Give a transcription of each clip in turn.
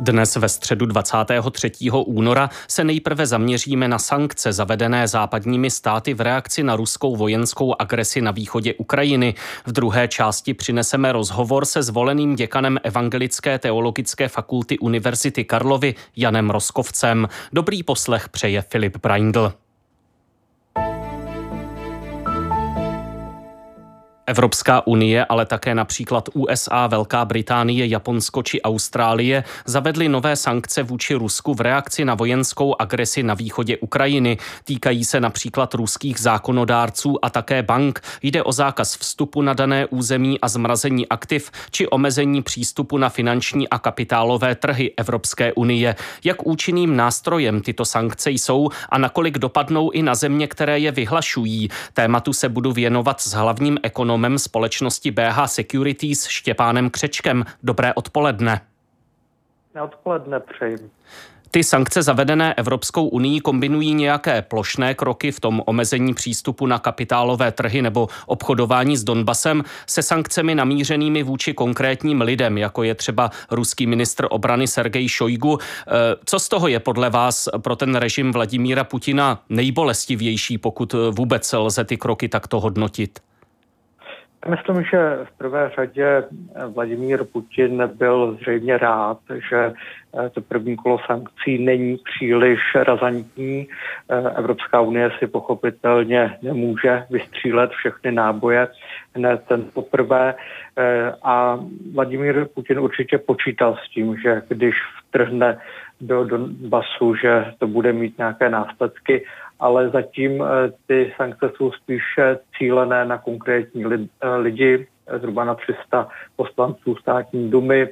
Dnes ve středu 23. února se nejprve zaměříme na sankce zavedené západními státy v reakci na ruskou vojenskou agresi na východě Ukrajiny. V druhé části přineseme rozhovor se zvoleným děkanem Evangelické teologické fakulty Univerzity Karlovy Janem Roskovcem. Dobrý poslech přeje Filip Braindl. Evropská unie, ale také například USA, Velká Británie, Japonsko či Austrálie zavedly nové sankce vůči Rusku v reakci na vojenskou agresi na východě Ukrajiny. Týkají se například ruských zákonodárců a také bank. Jde o zákaz vstupu na dané území a zmrazení aktiv či omezení přístupu na finanční a kapitálové trhy Evropské unie. Jak účinným nástrojem tyto sankce jsou a nakolik dopadnou i na země, které je vyhlašují. Tématu se budu věnovat s hlavním ekonomem ekonomem společnosti BH Securities Štěpánem Křečkem. Dobré odpoledne. Neodpoledne přeji. Ty sankce zavedené Evropskou unii kombinují nějaké plošné kroky v tom omezení přístupu na kapitálové trhy nebo obchodování s Donbasem se sankcemi namířenými vůči konkrétním lidem, jako je třeba ruský ministr obrany Sergej Šojgu. Eh, co z toho je podle vás pro ten režim Vladimíra Putina nejbolestivější, pokud vůbec lze ty kroky takto hodnotit? Myslím, že v prvé řadě Vladimír Putin byl zřejmě rád, že eh, to první kolo sankcí není příliš razantní. Eh, Evropská unie si pochopitelně nemůže vystřílet všechny náboje hned ten poprvé eh, a Vladimír Putin určitě počítal s tím, že když vtrhne do Donbasu, že to bude mít nějaké následky ale zatím eh, ty sankce jsou spíše cílené na konkrétní eh, lidi, eh, zhruba na 300 poslanců státní dumy,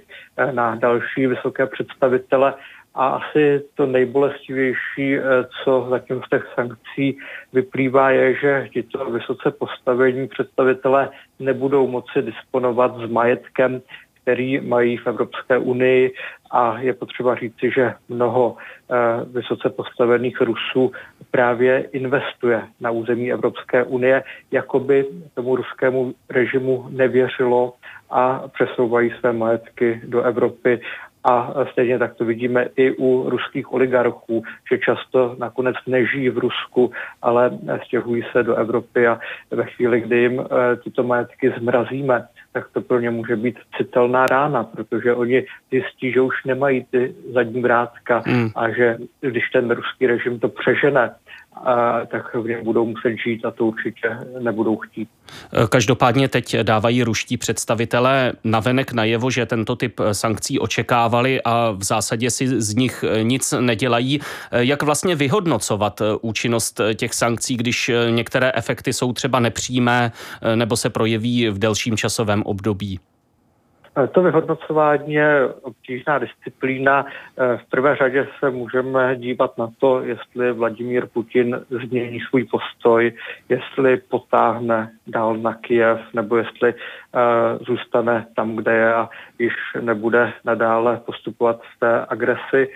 na další vysoké představitele. A asi to nejbolestivější, co zatím z těch sankcí vyplývá, je, že tito vysoce postavení představitelé nebudou moci disponovat s majetkem, který mají v Evropské unii a je potřeba říci, že mnoho eh, vysoce postavených Rusů právě investuje na území Evropské unie, jako by tomu ruskému režimu nevěřilo a přesouvají své majetky do Evropy a stejně tak to vidíme i u ruských oligarchů, že často nakonec nežijí v Rusku, ale stěhují se do Evropy a ve chvíli, kdy jim eh, tyto majetky zmrazíme, tak to pro ně může být citelná rána, protože oni zjistí, že už nemají ty zadní vrátka hmm. a že když ten ruský režim to přežene, tak v něm budou muset žít a to určitě nebudou chtít. Každopádně teď dávají ruští představitelé navenek najevo, že tento typ sankcí očekávali a v zásadě si z nich nic nedělají. Jak vlastně vyhodnocovat účinnost těch sankcí, když některé efekty jsou třeba nepřímé nebo se projeví v delším časovém období? To vyhodnocování je obtížná disciplína. V prvé řadě se můžeme dívat na to, jestli Vladimír Putin změní svůj postoj, jestli potáhne dál na Kijev, nebo jestli uh, zůstane tam, kde je a již nebude nadále postupovat v té agresi.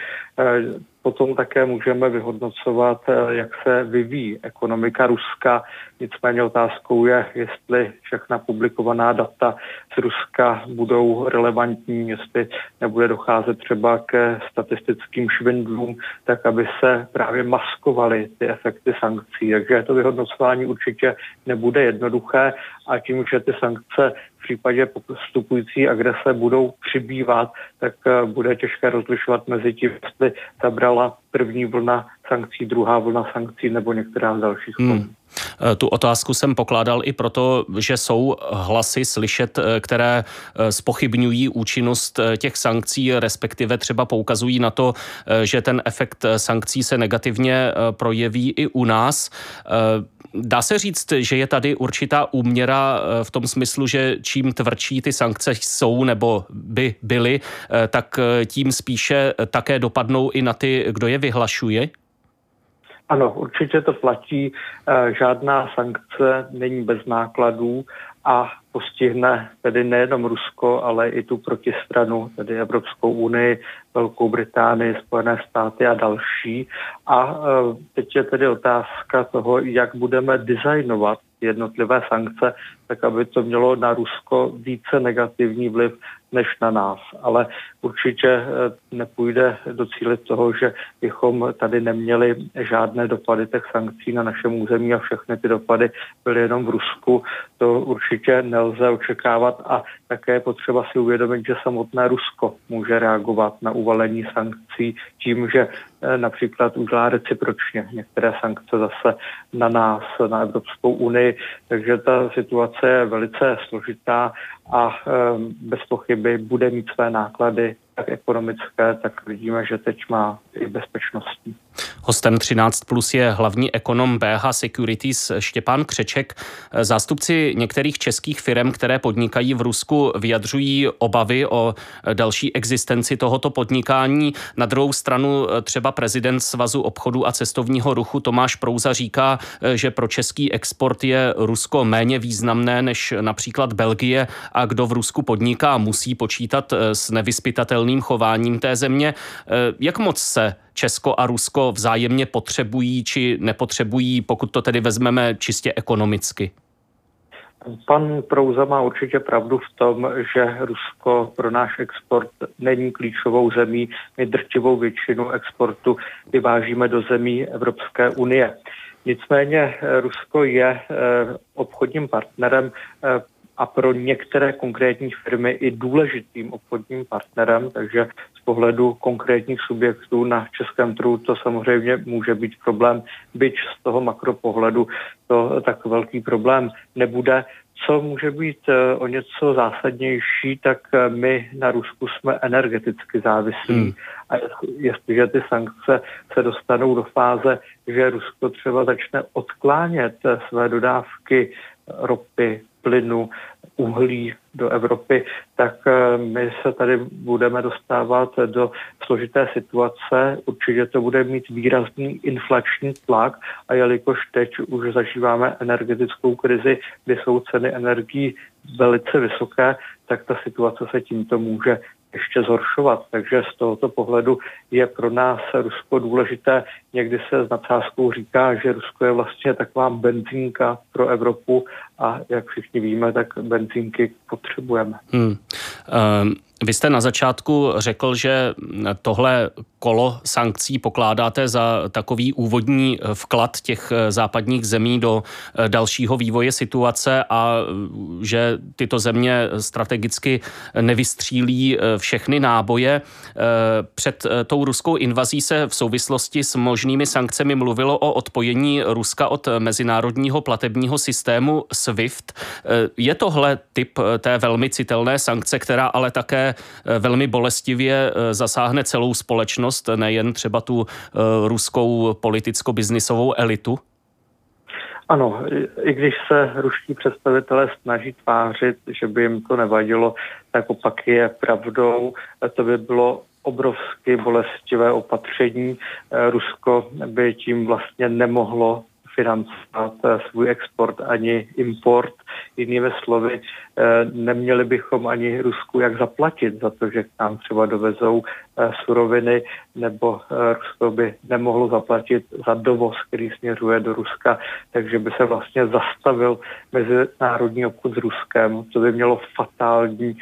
Potom také můžeme vyhodnocovat, eh, jak se vyvíjí ekonomika Ruska. Nicméně otázkou je, jestli všechna publikovaná data z Ruska budou relevantní, jestli nebude docházet třeba ke statistickým švindlům, tak aby se právě maskovaly ty efekty sankcí. Takže to vyhodnocování určitě nebude jednoduché a tím, že ty sankce v případě vstupující agrese budou přibývat, tak eh, bude těžké rozlišovat mezi tím, jestli zabrala první vlna sankcí, druhá vlna sankcí nebo některá z dalších hmm. Eh, tu otázku jsem pokládal i proto, že jsou hlasy slyšet, eh, které spochybňují účinnost těch sankcí, respektive třeba poukazují na to, že ten efekt sankcí se negativně projeví i u nás. Dá se říct, že je tady určitá úměra eh, v tom smyslu, že čím tvrdší ty sankce jsou nebo by byly, eh, tak eh, tím spíše také dopadnou i na ty, kdo je vyhlašuje? Ano, určitě to platí. Žádná sankce není bez nákladů a postihne tedy nejenom Rusko, ale i tu protistranu, tedy Evropskou unii, Velkou Británii, Spojené státy a další. A teď je tedy otázka toho, jak budeme designovat jednotlivé sankce, tak aby to mělo na Rusko více negativní vliv než na nás. Ale určitě eh, nepůjde docílit toho, že bychom tady neměli žádné dopady těch sankcí na našem území a všechny ty dopady byly jenom v Rusku. To určitě nelze očekávat a také je potřeba si uvědomit, že samotné Rusko může reagovat na uvalení sankcí tím, že eh, například udělá recipročně některé sankce zase na nás, na Evropskou unii. Takže ta situace je velice složitá a eh, bez pochyby bude mít své náklady jak ekonomické, tak vidíme, že teď má i bezpečnostní. Hostem 13 plus je hlavní ekonom BH Securities Štěpán Křeček. Zástupci některých českých firm, které podnikají v Rusku, vyjadřují obavy o další existenci tohoto podnikání. Na druhou stranu třeba prezident Svazu obchodu a cestovního ruchu Tomáš Prouza říká, že pro český export je Rusko méně významné než například Belgie a kdo v Rusku podniká, musí počítat s nevyspytatelným chováním té země. Jak moc se Česko a Rusko vzájemně potřebují či nepotřebují, pokud to tedy vezmeme čistě ekonomicky? Pan Prouza má určitě pravdu v tom, že Rusko pro náš export není klíčovou zemí. My drtivou většinu exportu vyvážíme do zemí Evropské unie. Nicméně Rusko je eh, obchodním partnerem eh, a pro některé konkrétní firmy i důležitým obchodním partnerem, takže z pohledu konkrétních subjektů na českém trhu to samozřejmě může být problém, byť z toho makropohledu to tak velký problém nebude. Co může být eh, o něco zásadnější, tak eh, my na Rusku jsme energeticky závislí. Hmm. A jestliže ty sankce se dostanou do fáze, že Rusko třeba začne odklánět eh, své dodávky ropy, plynu, uhlí do Evropy, tak eh, my se tady budeme dostávat do složité situace. Určitě to bude mít výrazný inflační tlak a jelikož teď už zažíváme energetickou krizi, kdy jsou ceny energií velice vysoké, tak ta situace se tímto může ještě zhoršovat. Takže z tohoto pohledu je pro nás Rusko důležité. Někdy se s nadsázkou říká, že Rusko je vlastně taková benzínka pro Evropu a jak všichni víme, tak benzínky potřebujeme. Hmm. Um vy jste na začátku řekl, že tohle kolo sankcí pokládáte za takový úvodní vklad těch západních zemí do dalšího vývoje situace a že tyto země strategicky nevystřílí všechny náboje. Před tou ruskou invazí se v souvislosti s možnými sankcemi mluvilo o odpojení Ruska od mezinárodního platebního systému SWIFT. Je tohle typ té velmi citelné sankce, která ale také Eh, velmi bolestivě eh, zasáhne celou společnost, nejen třeba tu eh, ruskou politicko-biznisovou elitu? Ano, i když se ruští představitelé snaží tvářit, že by jim to nevadilo, tak opak je pravdou. To by bylo obrovsky bolestivé opatření. Rusko by tím vlastně nemohlo financovat svůj export ani import. Jinými slovy, Eh, neměli bychom ani Rusku jak zaplatit za to, že k nám třeba dovezou eh, suroviny, nebo eh, Rusko by nemohlo zaplatit za dovoz, který směřuje do Ruska, takže by se vlastně zastavil mezinárodní obchod s Ruskem. To by mělo fatální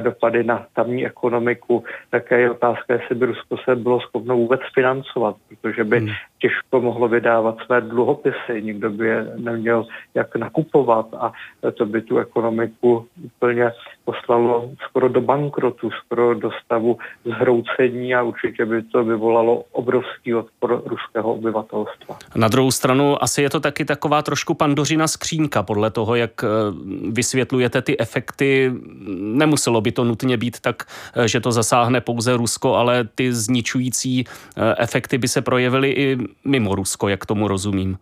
dopady na tamní ekonomiku. Také je otázka, jestli by Rusko se bylo schopno vůbec financovat, protože by hmm. těžko mohlo vydávat své dluhopisy, nikdo by je neměl jak nakupovat a to by tu ekonomiku úplně poslalo skoro do bankrotu, skoro do stavu zhroucení a určitě by to vyvolalo obrovský odpor ruského obyvatelstva. Na druhou stranu asi je to taky taková trošku pandořina skřínka podle toho, jak eh, vysvětlujete ty efekty. Nemuselo by to nutně být tak, eh, že to zasáhne pouze Rusko, ale ty zničující eh, efekty by se projevily i mimo Rusko, jak tomu rozumím.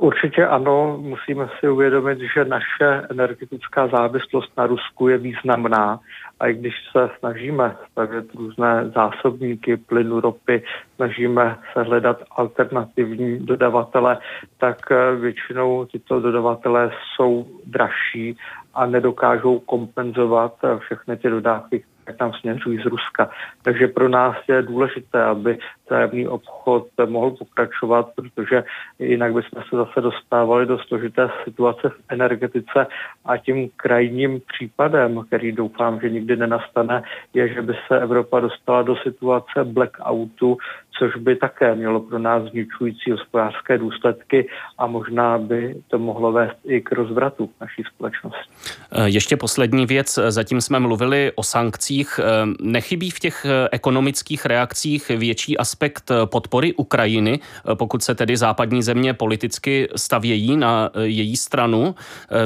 Určitě ano, musíme si uvědomit, že naše energetická závislost na Rusku je významná. A i když se snažíme stavět různé zásobníky plynu, ropy, snažíme se hledat alternativní dodavatele, tak eh, většinou tyto dodavatele jsou dražší a nedokážou kompenzovat eh, všechny ty dodávky, které tam směřují z Ruska. Takže pro nás je důležité, aby vzájemný obchod mohl pokračovat, protože jinak bychom se zase dostávali do složité situace v energetice a tím krajním případem, který doufám, že nikdy nenastane, je, že by se Evropa dostala do situace blackoutu, což by také mělo pro nás zničující hospodářské důsledky a možná by to mohlo vést i k rozvratu naší společnosti. Eh, ještě poslední věc. Zatím jsme mluvili o sankcích. Eh, nechybí v těch eh, ekonomických reakcích větší aspekt podpory Ukrajiny, pokud se tedy západní země politicky stavějí na její stranu?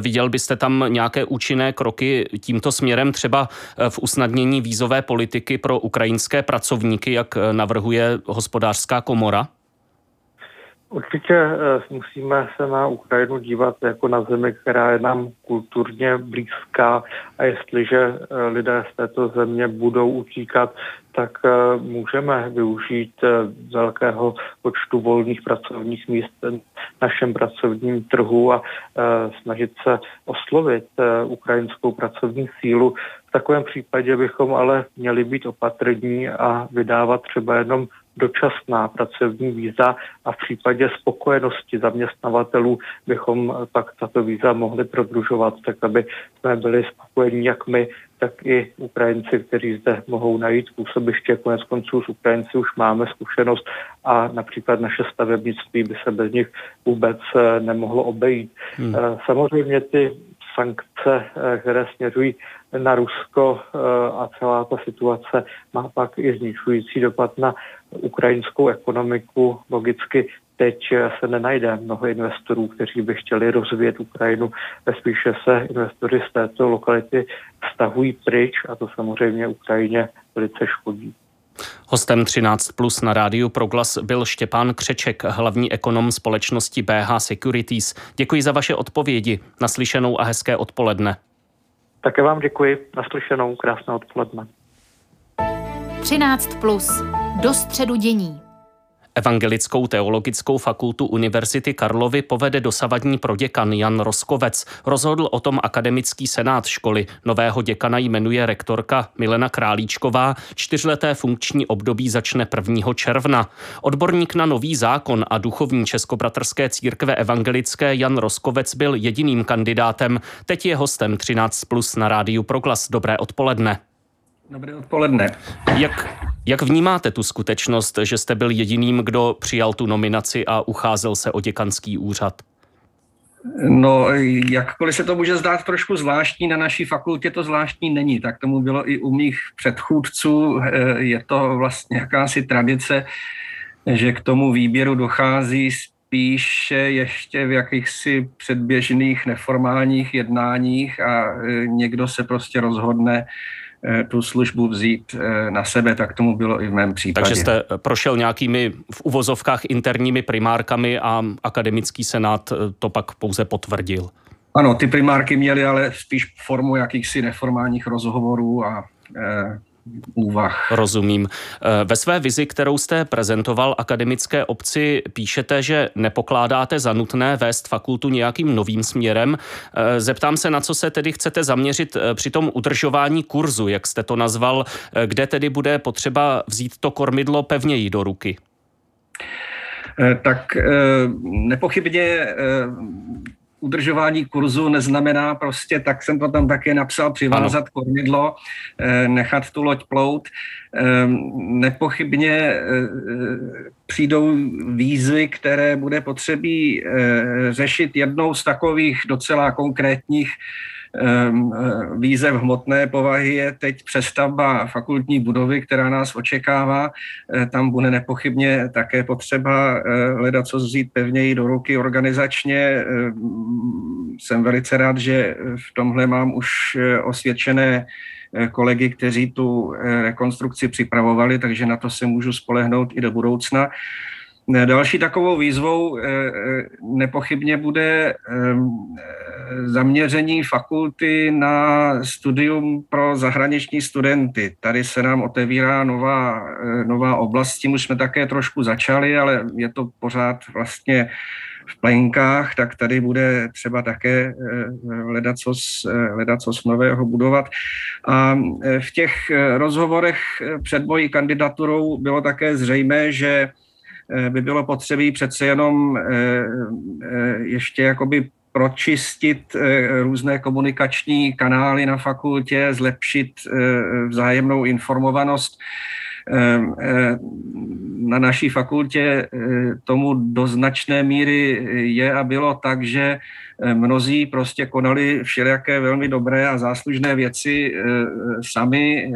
Viděl byste tam nějaké účinné kroky tímto směrem, třeba v usnadnění vízové politiky pro ukrajinské pracovníky, jak navrhuje hospodářská komora? Určitě eh, musíme se na Ukrajinu dívat jako na zemi, která je nám kulturně blízká a jestliže eh, lidé z této země budou utíkat, tak eh, můžeme využít velkého počtu volných pracovních míst v našem pracovním trhu a snažit se oslovit ukrajinskou pracovní sílu. V takovém případě bychom ale měli být opatrní a vydávat třeba jenom dočasná pracovní víza a v případě spokojenosti zaměstnavatelů bychom pak tato víza mohli prodlužovat, tak aby jsme byli spokojení jak my, tak i Ukrajinci, kteří zde mohou najít působiště. Konec konců s Ukrajinci už máme zkušenost a například naše stavebnictví by se bez nich vůbec eh, nemohlo obejít. Hmm. Eh, samozřejmě ty sankce, eh, které směřují na Rusko a celá ta situace má pak i zničující dopad na ukrajinskou ekonomiku. Logicky teď se nenajde mnoho investorů, kteří by chtěli rozvíjet Ukrajinu. Spíše se investoři z této lokality stahují pryč a to samozřejmě Ukrajině velice škodí. Hostem 13 plus na rádiu Proglas byl Štěpán Křeček, hlavní ekonom společnosti BH Securities. Děkuji za vaše odpovědi. Naslyšenou a hezké odpoledne. Také vám děkuji. Naslyšenou. Krásné odpoledne. 13 plus. Do středu dění. Evangelickou teologickou fakultu Univerzity Karlovy povede dosavadní proděkan Jan Roskovec. Rozhodl o tom akademický senát školy. Nového děkana jmenuje rektorka Milena Králíčková. Čtyřleté funkční období začne 1. června. Odborník na nový zákon a duchovní Českobratrské církve evangelické Jan Roskovec byl jediným kandidátem. Teď je hostem 13 plus na rádiu Proglas. Dobré odpoledne. Dobré odpoledne. Jak, jak vnímáte tu skutečnost, že jste byl jediným, kdo přijal tu nominaci a ucházel se o děkanský úřad? No, jakkoliv se to může zdát trošku zvláštní, na naší fakultě to zvláštní není. Tak tomu bylo i u mých předchůdců. Eh, je to vlastně jakási tradice, že k tomu výběru dochází spíše ještě v jakýchsi předběžných neformálních jednáních a eh, někdo se prostě rozhodne, tu službu vzít eh, na sebe, tak tomu bylo i v mém případě. Takže jste prošel nějakými v uvozovkách interními primárkami a akademický senát eh, to pak pouze potvrdil. Ano, ty primárky měly ale spíš formu jakýchsi neformálních rozhovorů a úvah. Rozumím. Eh, ve své vizi, kterou jste prezentoval akademické obci, píšete, že nepokládáte za nutné vést fakultu nějakým novým směrem. Eh, zeptám se, na co se tedy chcete zaměřit eh, při tom udržování kurzu, jak jste to nazval, kde tedy bude potřeba vzít to kormidlo pevněji do ruky? Tak nepochybně udržování kurzu neznamená prostě, tak jsem to tam také napsal, přivázat kormidlo, eh, nechat tu loď plout. Ehm, nepochybně eh, přijdou výzvy, které bude potřebí eh, řešit jednou z takových docela konkrétních výzev hmotné povahy je teď přestavba fakultní budovy, která nás očekává. Eh, tam bude nepochybně také potřeba eh, hledat, co vzít pevněji do ruky organizačně. Ehm, jsem velice rád, že v tomhle mám už osvědčené kolegy, kteří tu rekonstrukci připravovali, takže na to se můžu spolehnout i do budoucna. Další takovou výzvou nepochybně bude zaměření fakulty na studium pro zahraniční studenty. Tady se nám otevírá nová, nová oblast, s tím už jsme také trošku začali, ale je to pořád vlastně v plenkách, tak tady bude třeba také eh, hledat co, eh, hledat co nového budovat. A eh, v těch rozhovorech před mojí kandidaturou bylo také zřejmé, že by bylo potřebí přece jenom ještě jakoby pročistit různé komunikační kanály na fakultě, zlepšit vzájemnou informovanost. Na naší fakultě eh, tomu do značné míry je a bylo tak, že eh, mnozí prostě konali všelijaké velmi dobré a záslužné věci eh, sami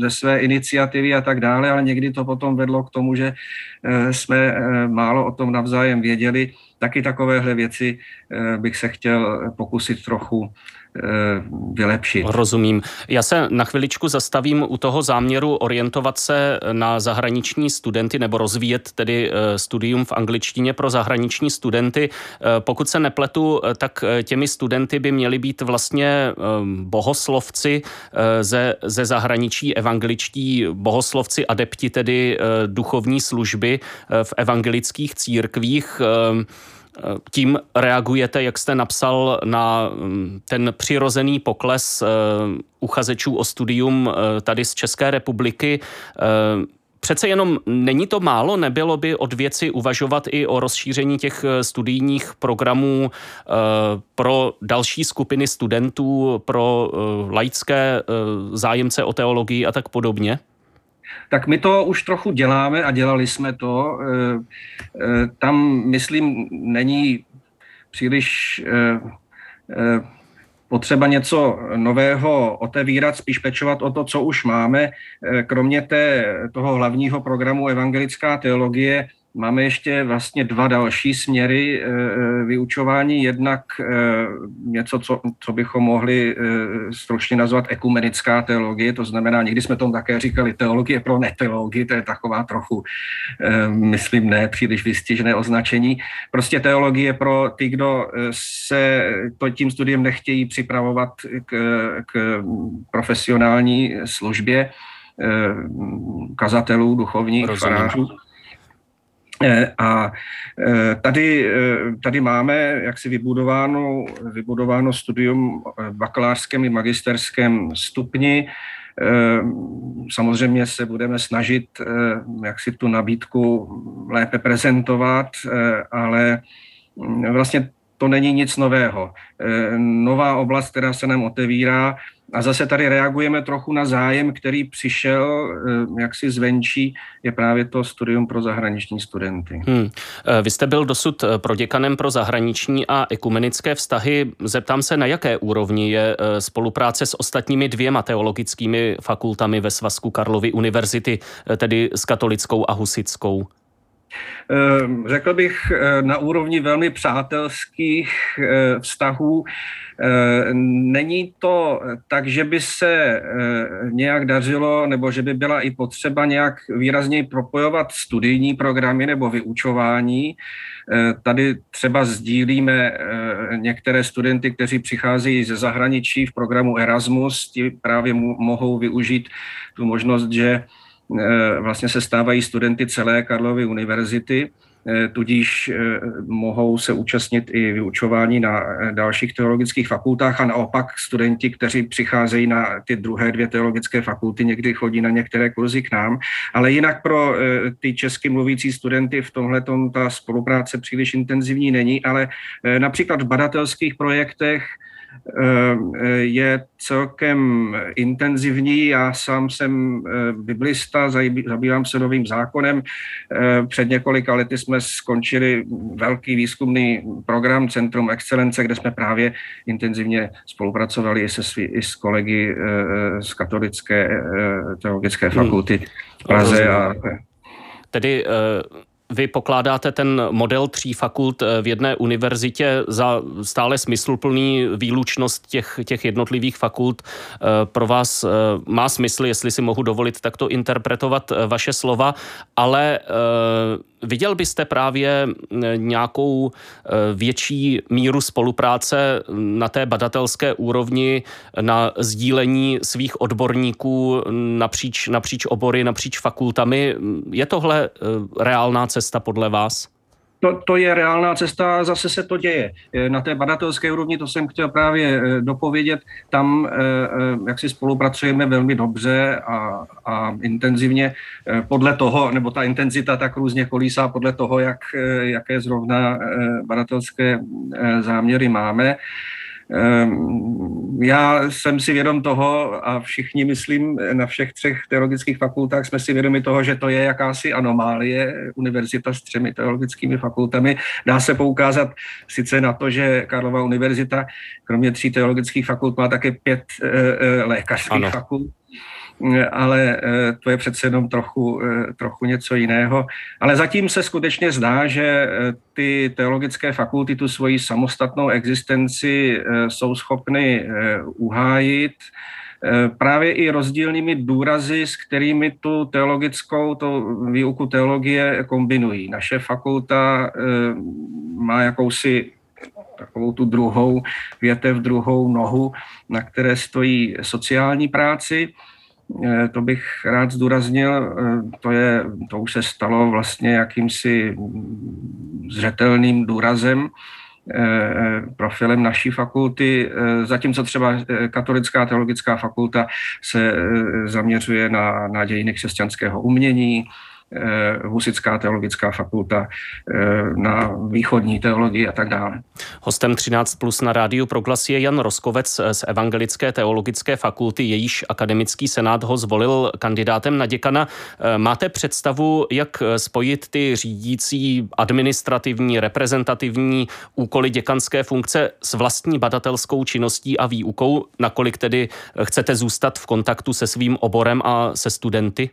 ze své iniciativy a tak dále, ale někdy to potom vedlo k tomu, že jsme málo o tom navzájem věděli. Taky takovéhle věci bych se chtěl pokusit trochu Eh, vylepšit. Rozumím. Já se na chviličku zastavím u toho záměru orientovat se na zahraniční studenty nebo rozvíjet tedy eh, studium v angličtině pro zahraniční studenty. Eh, pokud se nepletu, tak těmi studenty by měli být vlastně bohoslovci ze, ze zahraničí, evangeličtí bohoslovci, adepti tedy duchovní služby v evangelických církvích. Tím reagujete, jak jste napsal, na mm, ten přirozený pokles eh, uchazečů o studium eh, tady z České republiky. Eh, přece jenom není to málo, nebylo by od věci uvažovat i o rozšíření těch studijních programů pro další skupiny studentů, pro laické zájemce o teologii a tak podobně? tak my to už trochu děláme a dělali jsme to. Eh, eh, tam, myslím, není příliš eh, potřeba něco nového otevírat, spíš pečovat o to, co už máme. Kromě té, toho hlavního programu Evangelická teologie Máme ještě vlastně dva další směry eh, vyučování. Jednak eh, něco, co, co bychom mohli eh, stručně nazvat ekumenická teologie, to znamená, někdy jsme tomu také říkali teologie pro neteologii, to je taková trochu, myslím, ne příliš vystižné označení. Prostě teologie pro ty, kdo se to tím studiem nechtějí připravovat k, k profesionální službě kazatelů, duchovních, farářů. Eh, a eh, tady, eh, tady máme jaksi vybudováno, vybudováno studium v bakalářském i magisterském stupni. Samozřejmě se budeme snažit, jak si tu nabídku lépe prezentovat, ale mm, vlastně to není nic nového. Nová oblast, která se nám otevírá, a zase tady reagujeme trochu na zájem, který přišel eh, jaksi zvenčí, je právě to studium pro zahraniční studenty. Hmm. Eh, vy jste byl dosud eh, proděkanem pro zahraniční a ekumenické vztahy. Zeptám se, na jaké úrovni je spolupráce s ostatními dvěma teologickými fakultami ve Svazku Karlovy univerzity, tedy s katolickou a husickou? Ehm, řekl bych eh, na úrovni velmi přátelských eh, vztahů. Ehm, není to tak, že by se eh, nějak dařilo, nebo že by byla i potřeba nějak výrazněji propojovat studijní programy nebo vyučování. Tady třeba sdílíme některé studenty, kteří přicházejí ze zahraničí v programu Erasmus, ti právě mohou využít tu možnost, že Eh, vlastně se stávají studenty celé Karlovy univerzity, eh, tudíž eh, mohou se účastnit i vyučování na dalších teologických fakultách a naopak studenti, kteří přicházejí na ty druhé dvě teologické fakulty, někdy chodí na některé kurzy k nám, ale jinak pro ty česky mluvící studenty v tomhle ta spolupráce příliš intenzivní není, ale například v badatelských projektech Eh, je celkem intenzivní. Já sám jsem eh, biblista, zabývám se novým zákonem. Eh, před několika lety jsme skončili velký výzkumný program Centrum Excelence, kde jsme právě intenzivně spolupracovali i, se svý, i s kolegy z Katolické teologické hmm. fakulty v Praze. A, Tedy vy pokládáte ten model tří fakult eh, v jedné univerzitě za stále smysluplný výlučnost těch, těch jednotlivých fakult. Eh, pro vás eh, má smysl, jestli si mohu dovolit takto interpretovat vaše slova, ale viděl byste právě nějakou větší míru spolupráce na té badatelské úrovni na sdílení svých odborníků napříč, napříč obory, napříč fakultami. Je tohle reálná cesta podle vás? To, to je reálná cesta zase se to děje. Eh, na té badatelské úrovni, to jsem chtěl právě eh, dopovědět, tam eh, jak si spolupracujeme velmi dobře a, a intenzivně podle toho, nebo ta intenzita tak různě kolísá podle toho, jak, jaké zrovna badatelské záměry máme. Ehm, já jsem si vědom toho a všichni, myslím, na všech třech teologických fakultách jsme si vědomi toho, že to je jakási anomálie, univerzita s třemi teologickými fakultami. Dá se poukázat sice na to, že Karlova univerzita kromě tří teologických fakult má také pět e, e, lékařských ano. fakult ale eh, to je přece jenom trochu, eh, trochu něco jiného. Ale zatím se skutečně zdá, že eh, ty teologické fakulty tu svoji samostatnou existenci jsou schopny uhájit právě i rozdílnými důrazy, s kterými tu teologickou, to výuku teologie kombinují. Naše fakulta má jakousi takovou tu druhou větev, druhou nohu, na které stojí sociální práci Eh, to bych rád zdůraznil, eh, to, je, to už se stalo vlastně jakýmsi zřetelným důrazem eh, profilem naší fakulty, zatímco třeba Katolická teologická fakulta se zaměřuje na, na dějiny křesťanského umění, Eh, Husická teologická fakulta, eh, na východní teologii a tak dále. Hostem 13 plus na rádiu Proglas je Jan Roskovec z Evangelické teologické fakulty, jejíž akademický senát ho zvolil kandidátem na děkana. Eh, máte představu, jak spojit ty řídící administrativní, reprezentativní úkoly děkanské funkce s vlastní badatelskou činností a výukou, nakolik tedy chcete zůstat v kontaktu se svým oborem a se studenty?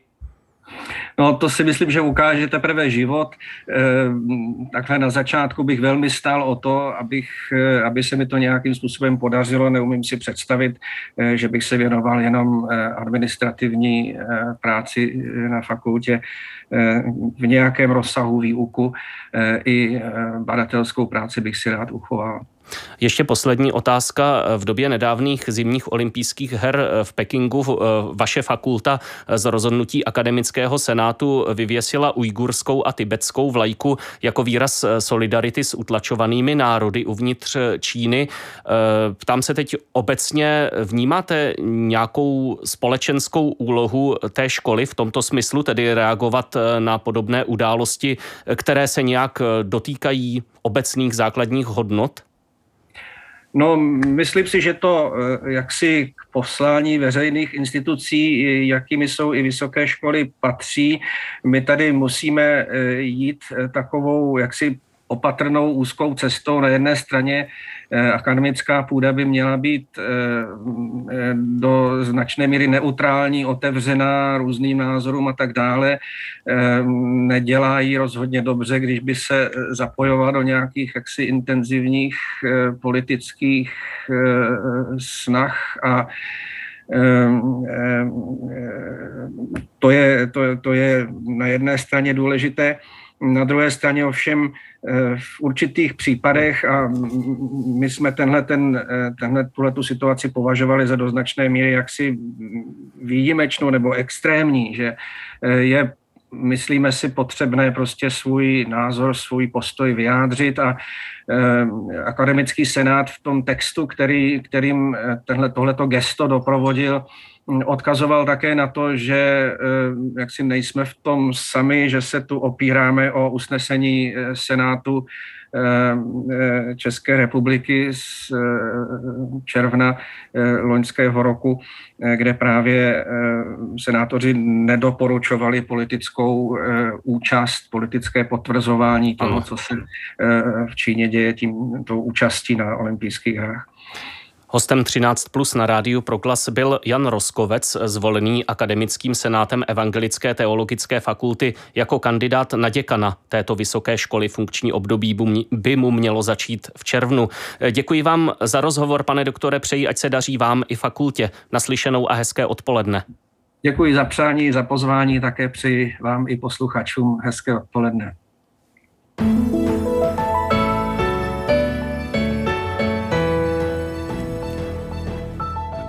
No to si myslím, že ukáže teprve život. Eh, takhle na začátku bych velmi stál o to, abych, eh, aby se mi to nějakým způsobem podařilo. Neumím si představit, eh, že bych se věnoval jenom administrativní práci na fakultě v nějakém rozsahu výuku. I badatelskou práci bych si rád uchoval. Ještě poslední otázka. V době nedávných zimních olympijských her v Pekingu eh, vaše fakulta z rozhodnutí akademického senátu vyvěsila ujgurskou a tibetskou vlajku jako výraz solidarity s utlačovanými národy uvnitř Číny. Eh, ptám se teď obecně, vnímáte nějakou společenskou úlohu té školy v tomto smyslu, tedy reagovat eh, na podobné události, které se nějak dotýkají obecných základních hodnot? No, myslím si, že to eh, jaksi k poslání veřejných institucí, jakými jsou i vysoké školy, patří. My tady musíme eh, jít eh, takovou jaksi opatrnou úzkou cestou. Na jedné straně eh, akademická půda by měla být eh, eh, do značné míry neutrální, otevřená různým názorům a tak dále. Nedělá jí rozhodně dobře, když by se zapojovala do nějakých jaksi intenzivních politických snah a to je, to, to je na jedné straně důležité. Na druhé straně ovšem eh, v určitých případech, a my jsme tenhle, ten, eh, tenhle tuhletu situaci považovali za do značné míry jaksi výjimečnou nebo extrémní, že eh, je myslíme si potřebné prostě svůj názor, svůj postoj vyjádřit a akademický senát v tom textu, který, kterým tenhle, tohleto gesto doprovodil, odkazoval také na to, že eh, jak si nejsme v tom sami, že se tu opíráme o usnesení eh, Senátu eh, České republiky z června loňského roku, kde právě senátoři nedoporučovali politickou účast, politické potvrzování toho, co se v Číně děje tím, tou účastí na olympijských hrách. Hostem 13 plus na rádiu Proglas byl Jan Roskovec, zvolený akademickým senátem Evangelické teologické fakulty jako kandidát na děkana této vysoké školy. Funkční období by mu mělo začít v červnu. Děkuji vám za rozhovor, pane doktore, přeji, ať se daří vám i fakultě. Naslyšenou a hezké odpoledne. Děkuji za přání, za pozvání, také přeji vám i posluchačům hezké odpoledne.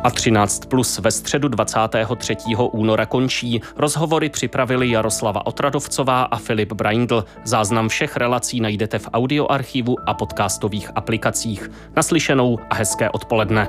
A 13 plus ve středu 23. února končí. Rozhovory připravili Jaroslava Otradovcová a Filip Braindl. Záznam všech relací najdete v audioarchivu a podcastových aplikacích. Naslyšenou a hezké odpoledne.